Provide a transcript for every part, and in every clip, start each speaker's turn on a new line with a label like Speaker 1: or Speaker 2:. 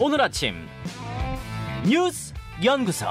Speaker 1: 오늘 아침 뉴스 연구소.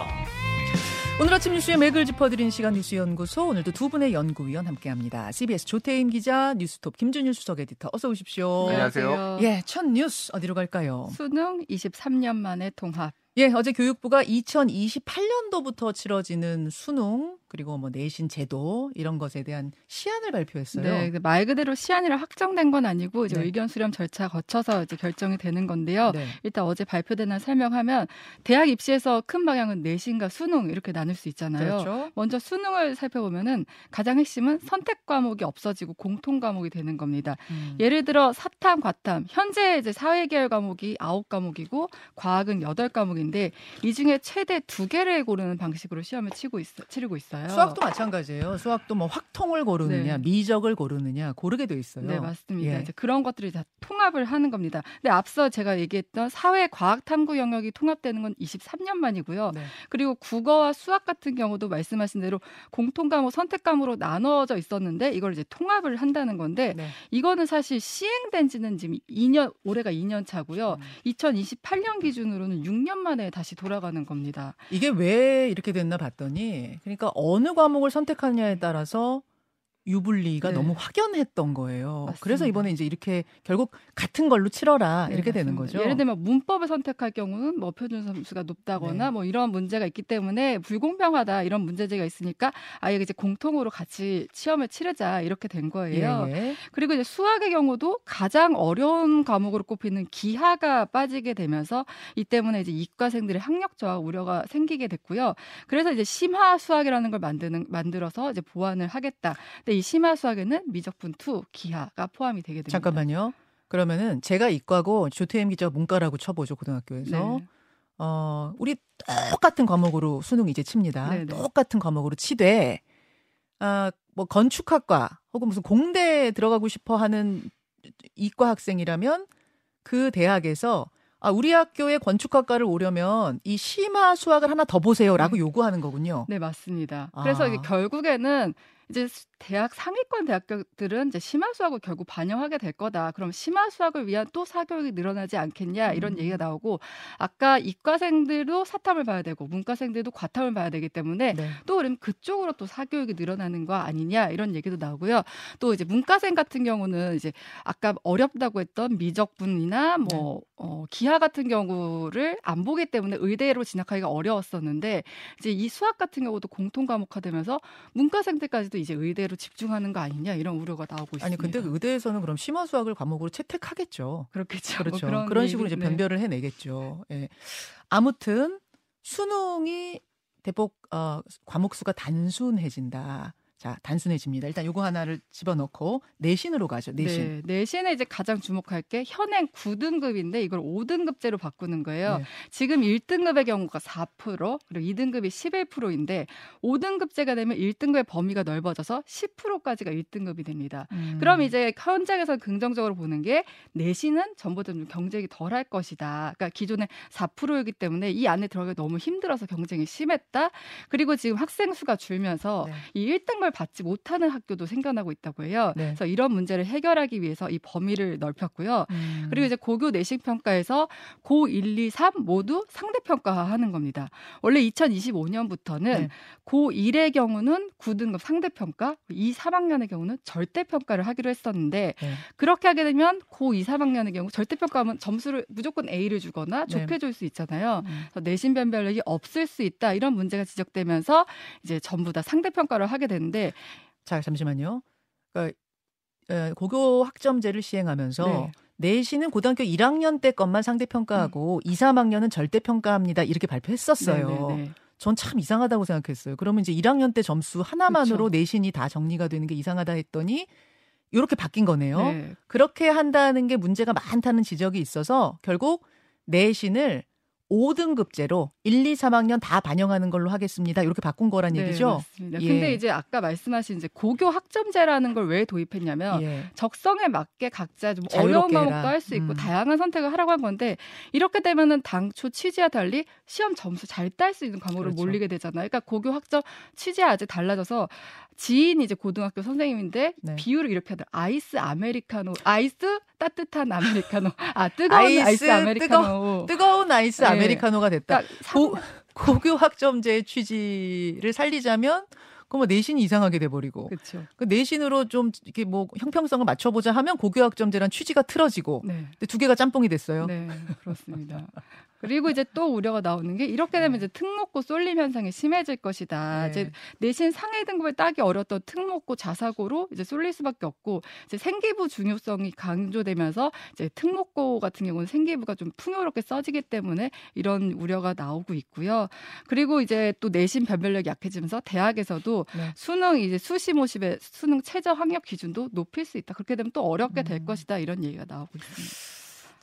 Speaker 2: 오늘 아침 뉴스의 맥을 짚어드린 시간 뉴스 연구소 오늘도 두 분의 연구위원 함께합니다. CBS 조태인 기자, 뉴스톱 김준일 수석 에디터 어서 오십시오.
Speaker 3: 안녕하세요.
Speaker 2: 예, 첫 뉴스 어디로 갈까요?
Speaker 3: 수능 23년 만에 통합.
Speaker 2: 예, 어제 교육부가 2028년도부터 치러지는 수능 그리고 뭐 내신 제도 이런 것에 대한 시안을 발표했어요.
Speaker 3: 네, 말 그대로 시안이라 확정된 건 아니고 이제
Speaker 2: 네.
Speaker 3: 의견 수렴 절차 거쳐서 이제 결정이 되는 건데요.
Speaker 2: 네.
Speaker 3: 일단 어제 발표된 날 설명하면 대학 입시에서 큰 방향은 내신과 수능 이렇게 나눌 수 있잖아요.
Speaker 2: 그렇죠.
Speaker 3: 먼저 수능을 살펴보면은 가장 핵심은 선택 과목이 없어지고 공통 과목이 되는 겁니다.
Speaker 2: 음.
Speaker 3: 예를 들어 사탐, 과탐. 현재 이제 사회계열 과목이 아홉 과목이고 과학은 여덟 과목인데 이 중에 최대 두 개를 고르는 방식으로 시험을 치고 있어, 치르고 있어요.
Speaker 2: 수학도 마찬가지예요. 수학도 뭐 확통을 고르느냐,
Speaker 3: 네.
Speaker 2: 미적을 고르느냐 고르게 돼 있어요.
Speaker 3: 네, 맞습니다.
Speaker 2: 예.
Speaker 3: 이제 그런 것들이 다 통합을 하는 겁니다. 근데 앞서 제가 얘기했던 사회 과학 탐구 영역이 통합되는 건 23년 만이고요.
Speaker 2: 네.
Speaker 3: 그리고 국어와 수학 같은 경우도 말씀하신 대로 공통 과목, 선택 과목으로 나눠져 있었는데 이걸 이제 통합을 한다는 건데
Speaker 2: 네.
Speaker 3: 이거는 사실 시행된 지는 지금 2년 올해가 2년 차고요.
Speaker 2: 음.
Speaker 3: 2028년 기준으로는 6년 만에 다시 돌아가는 겁니다.
Speaker 2: 이게 왜 이렇게 됐나 봤더니 그러니까 어느 과목을 선택하느냐에 따라서 유불리가
Speaker 3: 네.
Speaker 2: 너무 확연했던 거예요.
Speaker 3: 맞습니다.
Speaker 2: 그래서 이번에 이제 이렇게 결국 같은 걸로 치러라
Speaker 3: 네,
Speaker 2: 이렇게 되는
Speaker 3: 맞습니다.
Speaker 2: 거죠.
Speaker 3: 예를 들면 문법을 선택할 경우는 뭐 표준 점수가 높다거나
Speaker 2: 네.
Speaker 3: 뭐 이런 문제가 있기 때문에 불공평하다 이런 문제제가 있으니까 아예 이제 공통으로 같이 시험을 치르자 이렇게 된 거예요.
Speaker 2: 예, 예.
Speaker 3: 그리고 이제 수학의 경우도 가장 어려운 과목으로 꼽히는 기하가 빠지게 되면서 이 때문에 이제 이과생들의 학력 저하 우려가 생기게 됐고요. 그래서 이제 심화 수학이라는 걸 만드는 만들어서 이제 보완을 하겠다. 근데 이 심화 수학에는 미적분 2 기하가 포함이 되게 됩니다.
Speaker 2: 잠깐만요. 그러면은 제가 이과고 조태임 기자 문과라고 쳐보죠 고등학교에서.
Speaker 3: 네.
Speaker 2: 어 우리 똑같은 과목으로 수능 이제 칩니다.
Speaker 3: 네네.
Speaker 2: 똑같은 과목으로 치되 아 뭐 건축학과 혹은 무슨 공대에 들어가고 싶어 하는 이과 학생이라면 그 대학에서 아 우리 학교에 건축학과를 오려면 이 심화 수학을 하나 더 보세요라고 요구하는 거군요.
Speaker 3: 네, 맞습니다. 그래서
Speaker 2: 아.
Speaker 3: 이게 결국에는 이제 수- 대학 상위권 대학들은 이제 심화 수학을 결국 반영하게 될 거다. 그럼 심화 수학을 위한 또 사교육이 늘어나지 않겠냐 이런
Speaker 2: 음.
Speaker 3: 얘기가 나오고 아까 이과생들도 사탐을 봐야 되고 문과생들도 과탐을 봐야 되기 때문에
Speaker 2: 네.
Speaker 3: 또 그러면 그쪽으로 또 사교육이 늘어나는 거 아니냐 이런 얘기도 나오고요. 또 이제 문과생 같은 경우는 이제 아까 어렵다고 했던 미적분이나 뭐 어, 기하 같은 경우를 안 보기 때문에 의대로 진학하기가 어려웠었는데 이제 이 수학 같은 경우도 공통 과목화되면서 문과생들까지도 이제 의대 로 집중하는 거 아니냐 이런 우려가 나오고 있습니다.
Speaker 2: 아니 근데 의대에서는 그럼 심화 수학을 과목으로 채택하겠죠.
Speaker 3: 그렇겠죠.
Speaker 2: 그렇죠.
Speaker 3: 뭐
Speaker 2: 그런,
Speaker 3: 그런
Speaker 2: 식으로 이제
Speaker 3: 네.
Speaker 2: 변별을 해내겠죠. 예. 아무튼 수능이 대폭 어, 과목 수가 단순해진다. 자, 단순해집니다. 일단 요거 하나를 집어넣고 내신으로 가죠. 내신.
Speaker 3: 네, 내신에 이제 가장 주목할 게 현행 9등급인데 이걸 5등급제로 바꾸는 거예요.
Speaker 2: 네.
Speaker 3: 지금 1등급의 경우가 4% 그리고 2등급이 11%인데 5등급제가 되면 1등급의 범위가 넓어져서 10%까지가 1등급이 됩니다.
Speaker 2: 음.
Speaker 3: 그럼 이제 현장에서 긍정적으로 보는 게 내신은 전보다 좀 경쟁이 덜할 것이다. 그러니까 기존에 4%이기 때문에 이 안에 들어가기 너무 힘들어서 경쟁이 심했다. 그리고 지금 학생 수가 줄면서
Speaker 2: 네.
Speaker 3: 이 1등급 을 받지 못하는 학교도 생겨나고 있다고 해요.
Speaker 2: 네.
Speaker 3: 그래서 이런 문제를 해결하기 위해서 이 범위를 넓혔고요.
Speaker 2: 음.
Speaker 3: 그리고 이제 고교 내신 평가에서 고 1, 2, 3 모두 상대 평가하는 겁니다. 원래 2025년부터는
Speaker 2: 네.
Speaker 3: 고 1의 경우는 9등급 상대 평가, 2, 3학년의 경우는 절대 평가를 하기로 했었는데
Speaker 2: 네.
Speaker 3: 그렇게 하게 되면 고 2, 3학년의 경우 절대 평가하면 점수를 무조건 A를 주거나
Speaker 2: 네.
Speaker 3: 좋게 줄 수 있잖아요.
Speaker 2: 음.
Speaker 3: 그래서 내신 변별력이 없을 수 있다 이런 문제가 지적되면서 이제 전부 다 상대 평가를 하게 되는데
Speaker 2: 자, 잠시만요. 그러니까 에, 고교 학점제를 시행하면서
Speaker 3: 네.
Speaker 2: 내신은 고등학교 1학년 때 것만 상대 평가하고 2, 3학년은 절대 평가합니다. 이렇게 발표했었어요.
Speaker 3: 음. 네네네.
Speaker 2: 전참 이상하다고 생각했어요. 그러면 이제 1학년 때 점수 하나만으로
Speaker 3: 그렇죠.
Speaker 2: 내신이 다 정리가 되는 게 이상하다 했더니 이렇게 바뀐 거네요.
Speaker 3: 네.
Speaker 2: 그렇게 한다는 게 문제가 많다는 지적이 있어서 결국 내신을 5등급제로 1, 2, 3학년 다 반영하는 걸로 하겠습니다. 이렇게 바꾼 거란
Speaker 3: 네,
Speaker 2: 얘기죠.
Speaker 3: 맞습니다.
Speaker 2: 예.
Speaker 3: 근데 이제 아까 말씀하신 이제 고교 학점제라는 걸 왜 도입했냐면
Speaker 2: 예.
Speaker 3: 적성에 맞게 각자 좀 어려운. 과목도 할 수 있고
Speaker 2: 음.
Speaker 3: 다양한 선택을 하라고 한 건데 이렇게 되면은 당초 취지와 달리 시험 점수 잘 딸 수 있는 과목으로
Speaker 2: 그렇죠.
Speaker 3: 몰리게 되잖아요. 그러니까 고교 학점 취지와 아주 달라져서 지인이 이제 고등학교 선생님인데
Speaker 2: 네.
Speaker 3: 비유를 이렇게 하더라. 아이스 아메리카노, 아이스 따뜻한 아메리카노, 아 뜨거운 아이스,
Speaker 2: 아이스
Speaker 3: 아메리카노.
Speaker 2: 뜨거 운 아이스
Speaker 3: 네.
Speaker 2: 아메리카노가 됐다.
Speaker 3: 그러니까
Speaker 2: 고, 고교 학점제의 취지를 살리자면 그뭐 내신이 이상하게 돼버리고
Speaker 3: 그렇죠.
Speaker 2: 그 내신으로 좀 이렇게 뭐 형평성을 맞춰보자 하면 고교 학점제란 취지가 틀어지고
Speaker 3: 네.
Speaker 2: 근데 두 개가 짬뽕이 됐어요.
Speaker 3: 네, 그렇습니다. 그리고 이제 또 우려가 나오는 게 이렇게 되면 이제 특목고 쏠림 현상이 심해질 것이다.
Speaker 2: 네.
Speaker 3: 이제 내신 상해 등급을 따기 어려웠던 특목고 자사고로 이제 쏠릴 수밖에 없고 이제 생기부 중요성이 강조되면서 이제 특목고 같은 경우는 생기부가 좀 풍요롭게 써지기 때문에 이런 우려가 나오고 있고요. 그리고 이제 또 내신 변별력이 약해지면서 대학에서도
Speaker 2: 네.
Speaker 3: 수능 이제 수시 모집의 수능 최저 학력 기준도 높일 수 있다. 그렇게 되면 또 어렵게 될
Speaker 2: 음.
Speaker 3: 것이다. 이런 얘기가 나오고 있습니다.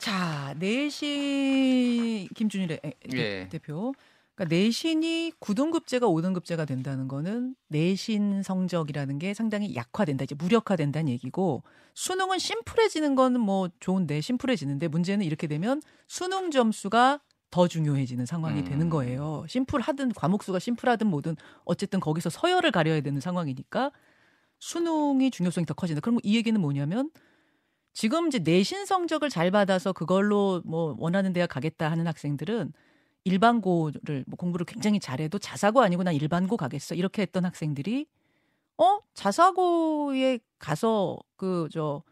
Speaker 2: 자 내신 김준일 대-
Speaker 4: 예.
Speaker 2: 대표. 그러니까 내신이 9등급제가 5등급제가 된다는 거는 내신 성적이라는 게 상당히 약화된다. 이제 무력화된다는 얘기고 수능은 심플해지는 거는 뭐 좋은데 심플해지는데 문제는 이렇게 되면 수능 점수가 더 중요해지는 상황이
Speaker 4: 음.
Speaker 2: 되는 거예요. 심플하든 과목 수가 심플하든 뭐든 어쨌든 거기서 서열을 가려야 되는 상황이니까 수능이 중요성이 더 커진다. 그럼 이 얘기는 뭐냐면 지금 이제 내신 성적을 잘 받아서 그걸로 뭐 원하는 대학 가겠다 하는 학생들은 일반고를 뭐 공부를 굉장히 잘해도 자사고 아니고 난 일반고 가겠어 이렇게 했던 학생들이 어 자사고에 가서 그 저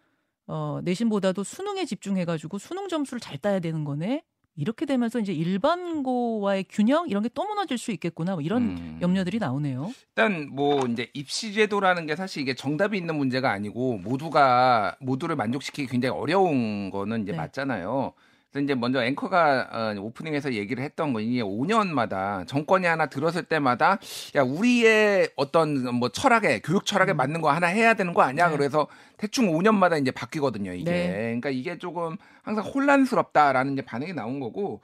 Speaker 2: 어, 내신보다도 수능에 집중해가지고 수능 점수를 잘 따야 되는 거네. 이렇게 되면서 이제 일반고와의 균형 이런 게 또 무너질 수 있겠구나. 뭐 이런
Speaker 4: 음.
Speaker 2: 염려들이 나오네요.
Speaker 4: 일단 뭐 이제 입시 제도라는 게 사실 이게 정답이 있는 문제가 아니고 모두가 모두를 만족시키기 굉장히 어려운 거는 이제
Speaker 2: 네.
Speaker 4: 맞잖아요. 그래서 이제 먼저 앵커가 어, 오프닝에서 얘기를 했던 건 이게 5년마다 정권이 하나 들었을 때마다 야 우리의 어떤 뭐 철학에 교육 철학에 맞는 거 하나 해야 되는 거 아니야?
Speaker 2: 음. 네.
Speaker 4: 그래서 대충 5년마다 이제 바뀌거든요. 이게
Speaker 2: 네.
Speaker 4: 그러니까 이게 조금 항상 혼란스럽다라는 이제 반응이 나온 거고.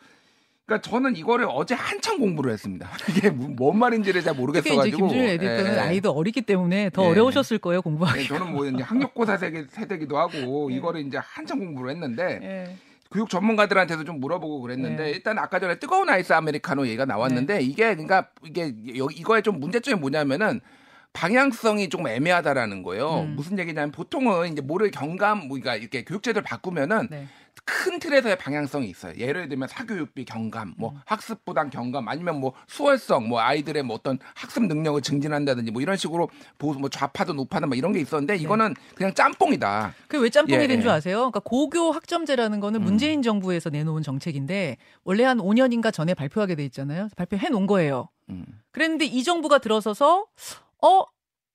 Speaker 4: 그러니까 저는 이거를 어제 한참 공부를 했습니다. 이게 뭐- 뭔 말인지를 잘 모르겠어가지고.
Speaker 2: 이제 김준일 에디터는
Speaker 4: 예.
Speaker 2: 아이도 어리기 때문에 더
Speaker 4: 예.
Speaker 2: 어려우셨을 거예요 공부하기.
Speaker 4: 네, 저는 뭐 이제 학력고사 세대, 세대기도 하고
Speaker 2: 예.
Speaker 4: 이거를 이제 한참 공부를 했는데
Speaker 2: 예.
Speaker 4: 교육 전문가들한테도 좀 물어보고 그랬는데
Speaker 2: 네.
Speaker 4: 일단 아까 전에 뜨거운 아이스 아메리카노 얘기가 나왔는데 이게 그러니까 이게 여- 이거의 좀 문제점이 뭐냐면은 방향성이 조금 애매하다라는 거예요.
Speaker 2: 음.
Speaker 4: 무슨 얘기냐면 보통은 이제 뭐를 경감 뭐 그러니까 이렇게 교육제도를 바꾸면은
Speaker 2: 네.
Speaker 4: 큰 틀에서의 방향성이 있어요. 예를 들면 사교육비 경감, 뭐
Speaker 2: 음.
Speaker 4: 학습 부담 경감, 아니면 뭐 수월성, 뭐 아이들의 뭐 어떤 학습 능력을 증진한다든지 뭐 이런 식으로 보- 뭐 좌파든 우파든 뭐 이런 게 있었는데 이거는 그냥 짬뽕이다.
Speaker 2: 그왜 짬뽕이
Speaker 4: 예,
Speaker 2: 된줄
Speaker 4: 예.
Speaker 2: 아세요? 그러니까 고교 학점제라는 거는
Speaker 4: 음.
Speaker 2: 문재인 정부에서 내놓은 정책인데 원래 한 5년인가 전에 발표하게 돼 있잖아요. 발표해 놓은 거예요.
Speaker 4: 음.
Speaker 2: 그랬는데 이 정부가 들어서서 어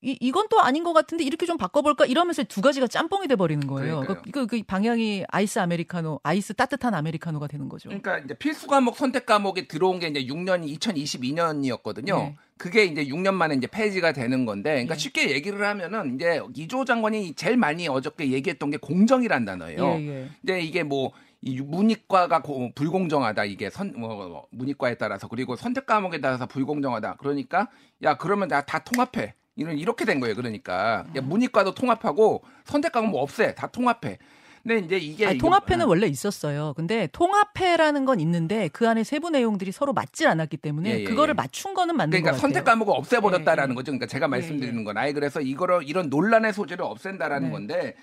Speaker 2: 이, 이건 또 아닌 것 같은데 이렇게 좀 바꿔볼까 이러면서 두 가지가 짬뽕이 돼 버리는 거예요.
Speaker 4: 그러니까요.
Speaker 2: 그, 그, 그 방향이 아이스 아메리카노, 아이스 따뜻한 아메리카노가 되는 거죠.
Speaker 4: 그러니까 이제 필수 과목 선택 과목에 들어온 게 이제 6년이 2022년이었거든요.
Speaker 2: 네.
Speaker 4: 그게 이제 6년 만에 이제 폐지가 되는 건데, 그러니까
Speaker 2: 예.
Speaker 4: 쉽게 얘기를 하면은 이제 이조 장관이 제일 많이 어저께 얘기했던 게 공정이란 단어예요.
Speaker 2: 예, 예.
Speaker 4: 근데 이게 뭐, 이 문이과가 고- 불공정하다 이게 선 뭐, 문이과에 따라서 그리고 선택 과목에 따라서 불공정하다 그러니까 야 그러면 나다 통합해 이런 이렇게 된 거예요 그러니까 야, 문이과도 통합하고 선택 과목 뭐 없애 다 통합해 근데 이제 이게
Speaker 2: 아니, 통합회는
Speaker 4: 아,
Speaker 2: 원래 있었어요. 근데 통합회라는 건 있는데 그 안에 세부 내용들이 서로 맞질 않았기 때문에
Speaker 4: 예, 예,
Speaker 2: 그거를
Speaker 4: 예.
Speaker 2: 맞춘 거는 맞는
Speaker 4: 그러니까. 선택 과목을 없애버렸다라는
Speaker 2: 예, 예.
Speaker 4: 거죠. 그러니까 제가 말씀드리는
Speaker 2: 예.
Speaker 4: 건 아예 그래서 이거를 이런 논란의 소지를 없앤다라는
Speaker 2: 네.
Speaker 4: 건데.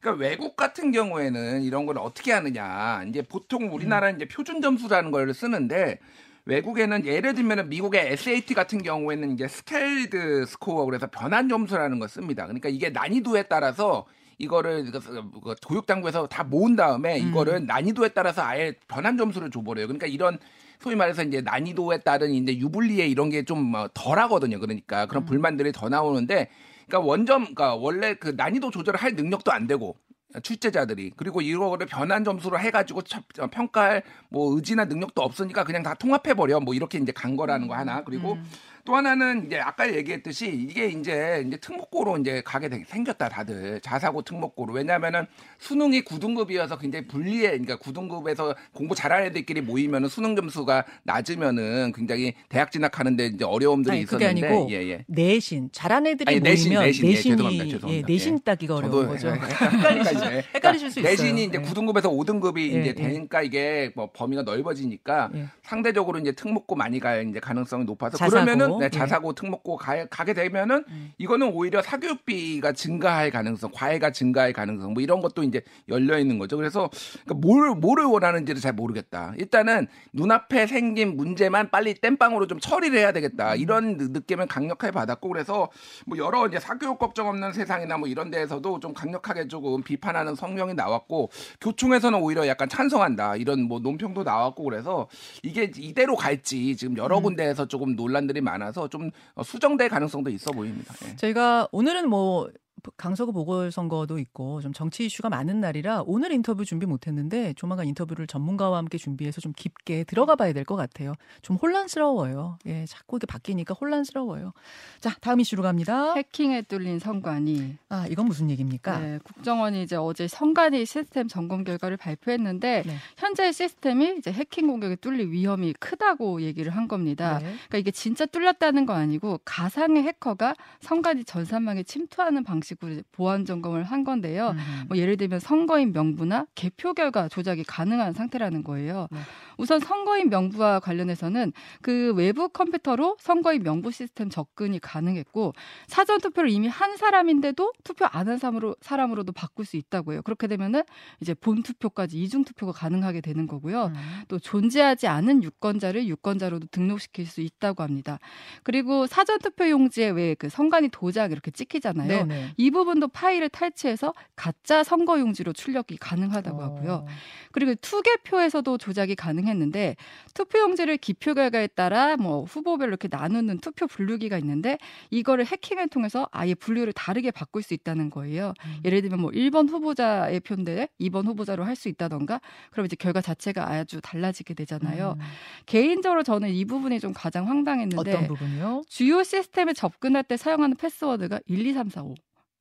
Speaker 4: 그러니까 외국 같은 경우에는 이런 걸 어떻게 하느냐. 이제 보통 우리나라는
Speaker 2: 음.
Speaker 4: 이제 표준 점수라는 걸 쓰는데 외국에는 예를 들면은 미국의 SAT 같은 경우에는 이제 scaled score 그래서 변환 점수라는 걸 씁니다. 그러니까 이게 난이도에 따라서 이거를 교육당국에서 다 모은 다음에
Speaker 2: 음.
Speaker 4: 이거를 난이도에 따라서 아예 변환 점수를 줘버려요. 그러니까 이런 소위 말해서 이제 난이도에 따른 이제 유불리에 이런 게좀 어, 덜하거든요. 그러니까 그런 불만들이 더 나오는데, 그러니까 원점, 그러니까 원래 그 난이도 조절을 할 능력도 안 되고 출제자들이. 그리고 이거를 변환 점수로 해가지고 첫- 어, 평가할 뭐 의지나 능력도 없으니까 그냥 다 통합해 버려. 뭐 이렇게 이제 간 거라는 거 하나. 그리고 또 하나는 이제 아까 얘기했듯이 이게 이제 이제 특목고로 이제 가게 되- 생겼다 다들 자사고 특목고로 왜냐하면은 수능이 9등급이어서 굉장히 불리해 그러니까 9등급에서 공부 잘하는 애들끼리 모이면은 수능 점수가 낮으면은 굉장히 대학 진학하는데 이제 어려움들이
Speaker 2: 아니, 그게
Speaker 4: 있었는데
Speaker 2: 아니고
Speaker 4: 예, 예.
Speaker 2: 내신 잘한 애들이
Speaker 4: 아니, 내신,
Speaker 2: 모이면
Speaker 4: 내신, 예,
Speaker 2: 내신이
Speaker 4: 죄송합니다,
Speaker 2: 예,
Speaker 4: 죄송합니다.
Speaker 2: 내신
Speaker 4: 예.
Speaker 2: 따기가 어려운 거죠. 헷갈리실 수 있어요.
Speaker 4: 내신이 이제
Speaker 2: 예.
Speaker 4: 9등급에서 5등급이
Speaker 2: 예,
Speaker 4: 이제
Speaker 2: 예.
Speaker 4: 되니까 이게 뭐 범위가 넓어지니까
Speaker 2: 예.
Speaker 4: 상대적으로 이제 특목고 많이 갈 이제 가능성이 높아서
Speaker 2: 자사고.
Speaker 4: 그러면은 네,
Speaker 2: 예.
Speaker 4: 자사고 특목고 가, 가게 되면은
Speaker 3: 음.
Speaker 4: 이거는 오히려 사교육비가 증가할 가능성, 과외가 증가할 가능성 뭐 이런 것도 이제 열려 있는 거죠. 그래서 그러니까 뭘 뭐를 원하는지를 잘 모르겠다. 일단은 눈앞에 생긴 문제만 빨리 땜빵으로 좀 처리를 해야 되겠다.
Speaker 2: 음.
Speaker 4: 이런 느- 느낌을 강력하게 받았고 그래서 뭐 여러 이제 사교육 걱정 없는 세상이나 뭐 이런 데에서도 좀 강력하게 조금 비판하는 성명이 나왔고 교총에서는 오히려 약간 찬성한다. 이런 뭐 논평도 나왔고 그래서 이게 이대로 갈지 지금 여러
Speaker 2: 음.
Speaker 4: 군데에서 조금 논란들이 많아 서좀 어, 수정될 가능성도 있어 보입니다. 예.
Speaker 2: 저희가 오늘은 뭐 강서구 보궐선거도 있고 좀 정치 이슈가 많은 날이라 오늘 인터뷰 준비 못했는데 조만간 인터뷰를 전문가와 함께 준비해서 좀 깊게 들어가 봐야 될 것 같아요. 좀 혼란스러워요. 예, 자꾸 이게 바뀌니까 혼란스러워요. 자, 다음 이슈로 갑니다.
Speaker 3: 해킹에 뚫린 선관위.
Speaker 2: 아, 이건 무슨 얘기입니까?
Speaker 3: 네, 국정원이 이제 어제 선관위 시스템 점검 결과를 발표했는데
Speaker 2: 네.
Speaker 3: 현재 시스템이 이제 해킹 공격에 뚫릴 위험이 크다고 얘기를 한 겁니다.
Speaker 2: 네.
Speaker 3: 그러니까 이게 진짜 뚫렸다는 건 아니고 가상의 해커가 선관위 전산망에 침투하는 방식 이제 보안 점검을 한 건데요.
Speaker 2: 음.
Speaker 3: 뭐 예를 들면 선거인 명부나 개표 결과 조작이 가능한 상태라는 거예요.
Speaker 2: 네.
Speaker 3: 우선 선거인 명부와 관련해서는 그 외부 컴퓨터로 선거인 명부 시스템 접근이 가능했고 사전 투표를 이미 한 사람인데도 투표 안 한 사람으로 사람으로도 바꿀 수 있다고요. 그렇게 되면은 이제 본 투표까지 이중 투표가 가능하게 되는 거고요.
Speaker 2: 음.
Speaker 3: 또 존재하지 않은 유권자를 유권자로도 등록시킬 수 있다고 합니다. 그리고 사전 투표 용지에 왜 그 선관위 도장 이렇게 찍히잖아요.
Speaker 2: 네, 네.
Speaker 3: 이 부분도 파일을 탈취해서 가짜 선거 용지로 출력이 가능하다고 하고요.
Speaker 2: 어.
Speaker 3: 그리고 투개표에서도 조작이 가능했는데 투표 용지를 기표 결과에 따라 뭐 후보별로 이렇게 나누는 투표 분류기가 있는데 이거를 해킹을 통해서 아예 분류를 다르게 바꿀 수 있다는 거예요.
Speaker 2: 음.
Speaker 3: 예를 들면 뭐 1번 후보자의 표인데 2번 후보자로 할 수 있다던가 그럼 이제 결과 자체가 아주 달라지게 되잖아요.
Speaker 2: 음.
Speaker 3: 개인적으로 저는 이 부분이 좀 가장 황당했는데
Speaker 2: 어떤 부분이요?
Speaker 3: 주요 시스템에 접근할 때 사용하는 패스워드가 1, 2, 3, 4, 5.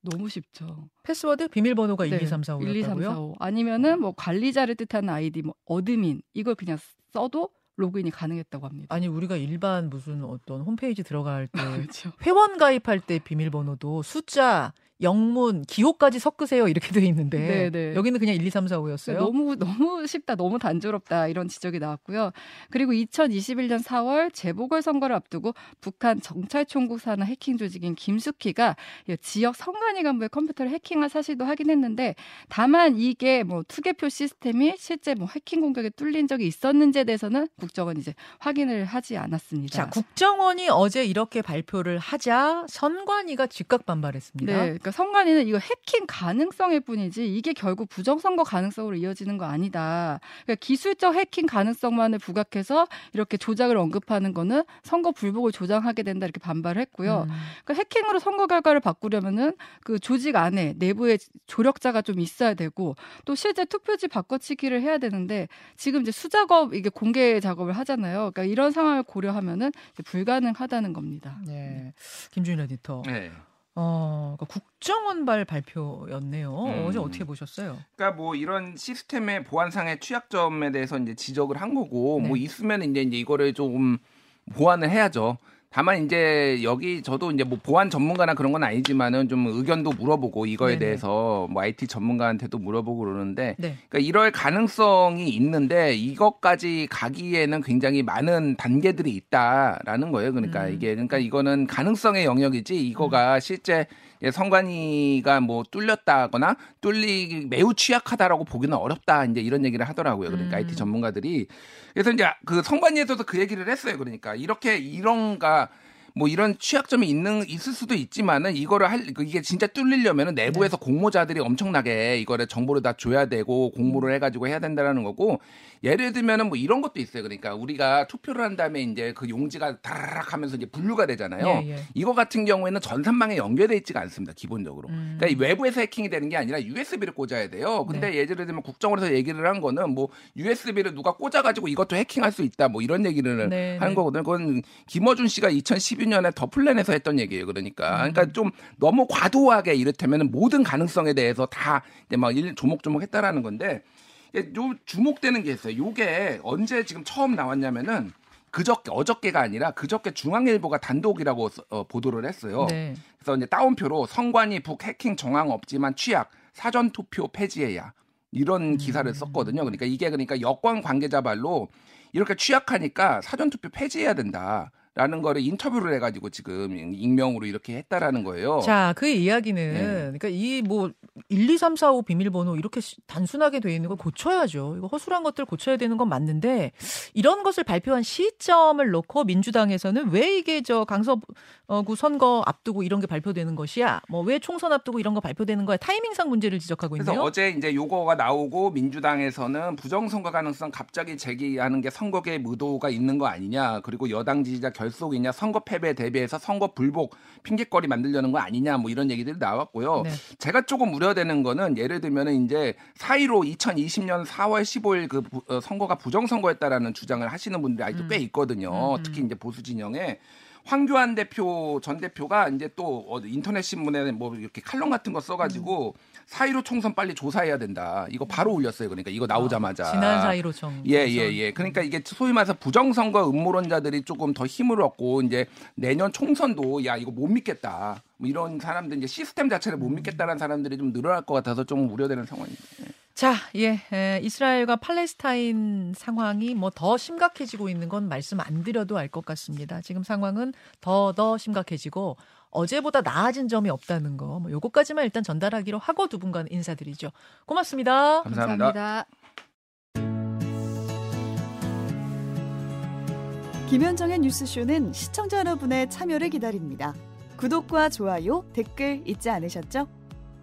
Speaker 3: 너무 쉽죠.
Speaker 2: 패스워드 비밀번호가 1,
Speaker 3: 네,
Speaker 2: 2, 3, 4, 5였다고요?
Speaker 3: 1, 2, 3, 4, 5. 아니면은 뭐 관리자를 뜻하는 아이디 뭐 admin 이걸 그냥 써도 로그인이 가능했다고 합니다.
Speaker 2: 아니 우리가 일반 무슨 어떤 홈페이지 들어갈 때
Speaker 3: 그렇죠.
Speaker 2: 회원 가입할 때 비밀번호도 숫자, 영문, 기호까지 섞으세요 이렇게 돼 있는데
Speaker 3: 네, 네.
Speaker 2: 여기는 그냥 1, 2, 3, 4, 5였어요.
Speaker 3: 너무 너무 쉽다, 너무 단조롭다 이런 지적이 나왔고요. 그리고 2021년 4월 재보궐 선거를 앞두고 북한 정찰총국 산하 해킹 조직인 김숙희가 이 지역 선관위 간부의 컴퓨터를 해킹한 사실도 확인했는데 다만 이게 뭐 투개표 시스템이 실제 뭐 해킹 공격에 뚫린 적이 있었는지에 대해서는 국정원 이제 확인을 하지 않았습니다.
Speaker 2: 자, 국정원이 어제 이렇게 발표를 하자 선관위가 즉각 반발했습니다.
Speaker 3: 네, 그러니까 선관위는 이거 해킹 가능성일 뿐이지 이게 결국 부정선거 가능성으로 이어지는 거 아니다. 그러니까 기술적 해킹 가능성만을 부각해서 이렇게 조작을 언급하는 거는 선거 불복을 조장하게 된다 이렇게 반발을 했고요.
Speaker 2: 음.
Speaker 3: 그러니까 해킹으로 선거 결과를 바꾸려면은 그 조직 안에 내부에 조력자가 좀 있어야 되고 또 실제 투표지 바꿔치기를 해야 되는데 지금 이제 수작업 이게 공개 작업을 하잖아요. 그러니까 이런 상황을 고려하면은 불가능하다는 겁니다.
Speaker 2: 네. 김준일 에디터.
Speaker 4: 네.
Speaker 2: 어, 그러니까 국정원발 발표였네요.
Speaker 4: 음.
Speaker 2: 어제 어떻게 보셨어요?
Speaker 4: 그러니까 뭐 이런 시스템의 보안상의 취약점에 대해서 이제 지적을 한 거고
Speaker 2: 네.
Speaker 4: 뭐 있으면 이제 이제 이거를 좀 보완을 해야죠. 다만 이제 여기 저도 이제 뭐 보안 전문가나 그런 건 아니지만은 좀 의견도 물어보고 이거에
Speaker 2: 네네.
Speaker 4: 대해서 뭐 IT 전문가한테도 물어보고 그러는데
Speaker 2: 네.
Speaker 4: 그러니까 이럴 가능성이 있는데 이것까지 가기에는 굉장히 많은 단계들이 있다라는 거예요. 그러니까
Speaker 2: 음.
Speaker 4: 이게 그러니까 이거는 가능성의 영역이지 이거가 실제 예, 선관위가 뭐 뚫렸다거나 뚫리기 매우 취약하다라고 보기는 어렵다 이제 이런 얘기를 하더라고요. 그러니까
Speaker 2: 음.
Speaker 4: IT 전문가들이 그래서 이제 그 선관위에서도 그 얘기를 했어요. 그러니까 이렇게 이런가 뭐 이런 취약점이 있는 있을 수도 있지만은 이거를 할 이게 진짜 뚫리려면은 내부에서 공모자들이 엄청나게 이거를 정보를 다 줘야 되고 공모를 해가지고 해야 된다라는 거고 예를 들면은 뭐 이런 것도 있어요. 그러니까 우리가 투표를 한 다음에 이제 그 용지가 다라락 하면서 이제 분류가 되잖아요.
Speaker 2: 예, 예.
Speaker 4: 이거 같은 경우에는 전산망에 연결돼 있지가 않습니다. 기본적으로.
Speaker 2: 음.
Speaker 4: 그러니까 이 외부에서 해킹이 되는 게 아니라 USB를 꽂아야 돼요. 근데
Speaker 2: 네.
Speaker 4: 예를 들면 국정원에서 얘기를 한 거는 뭐 USB를 누가 꽂아가지고 이것도 해킹할 수 있다. 뭐 이런 얘기를
Speaker 2: 네,
Speaker 4: 하는
Speaker 2: 네.
Speaker 4: 거거든요. 그건 김어준 씨가 2012 년에 더 플랜에서 했던 얘기예요. 그러니까.
Speaker 2: 음.
Speaker 4: 그러니까 좀 너무 과도하게 이를테면 모든 가능성에 대해서 다 이제 막 일- 조목조목 했다라는 건데 요 주목되는 게 있어요. 요게 언제 지금 처음 나왔냐면은 그저께 어저께가 아니라 그저께 중앙일보가 단독이라고 써- 어, 보도를 했어요.
Speaker 2: 네.
Speaker 4: 그래서 이제 따옴표로 선관위 북 해킹 정황 없지만 취약 사전 투표 폐지해야 이런 기사를 썼거든요. 그러니까 이게 그러니까 여권 관계자 발로 이렇게 취약하니까 사전 투표 폐지해야 된다. 라는 거를 인터뷰를 해가지고 지금 익명으로 이렇게 했다라는 거예요.
Speaker 2: 자, 그 이야기는
Speaker 4: 네.
Speaker 2: 그러니까 이 뭐 1, 2, 3, 4, 5 비밀번호 이렇게 시- 단순하게 돼 있는 걸 고쳐야죠. 이거 허술한 것들 고쳐야 되는 건 맞는데 이런 것을 발표한 시점을 놓고 민주당에서는 왜 이게 저 강서구 선거 앞두고 이런 게 발표되는 것이야? 뭐 왜 총선 앞두고 이런 거 발표되는 거야? 타이밍상 문제를 지적하고
Speaker 4: 그래서
Speaker 2: 있네요.
Speaker 4: 어제 이제 요거가 나오고 민주당에서는 부정선거 가능성 갑자기 제기하는 게 선거계 의도가 있는 거 아니냐 그리고 여당 지지자 결 속이냐 선거 패배 대비해서 선거 불복 핑계거리 만들려는 거 아니냐 뭐 이런 얘기들이 나왔고요.
Speaker 2: 네.
Speaker 4: 제가 조금 우려되는 거는 예를 들면은 이제 4.15 2020년 4월 15일 그 부- 어, 선거가 부정선거였다라는 주장을 하시는 분들이 아직도
Speaker 2: 음.
Speaker 4: 꽤 있거든요.
Speaker 2: 음, 음.
Speaker 4: 특히 이제 보수 진영에 황교안 대표 전 대표가 이제 또 어디 인터넷 신문에 뭐 이렇게 칼럼 같은 거 써가지고
Speaker 2: 음.
Speaker 4: 4.15 총선 빨리 조사해야 된다. 이거 바로 올렸어요. 그러니까 이거 나오자마자.
Speaker 2: 아, 지난 사이로 정.
Speaker 4: 예, 예, 예. 그러니까 이게 소위 말해서 부정선거 음모론자들이 조금 더 힘을 얻고 이제 내년 총선도 야 이거 못 믿겠다. 뭐 이런 사람들 이제 시스템 자체를 못 믿겠다는 사람들이 좀 늘어날 것 같아서 좀 우려되는 상황입니다.
Speaker 2: 자, 예, 에, 이스라엘과 팔레스타인 상황이 뭐 더 심각해지고 있는 건 말씀 안 드려도 알 것 같습니다. 지금 상황은 더더 심각해지고 어제보다 나아진 점이 없다는 거, 뭐 요거까지만 일단 전달하기로 하고 두 분간 인사드리죠. 고맙습니다.
Speaker 4: 감사합니다.
Speaker 5: 김현정의 뉴스쇼는 시청자 여러분의 참여를 기다립니다. 구독과 좋아요, 댓글 잊지 않으셨죠?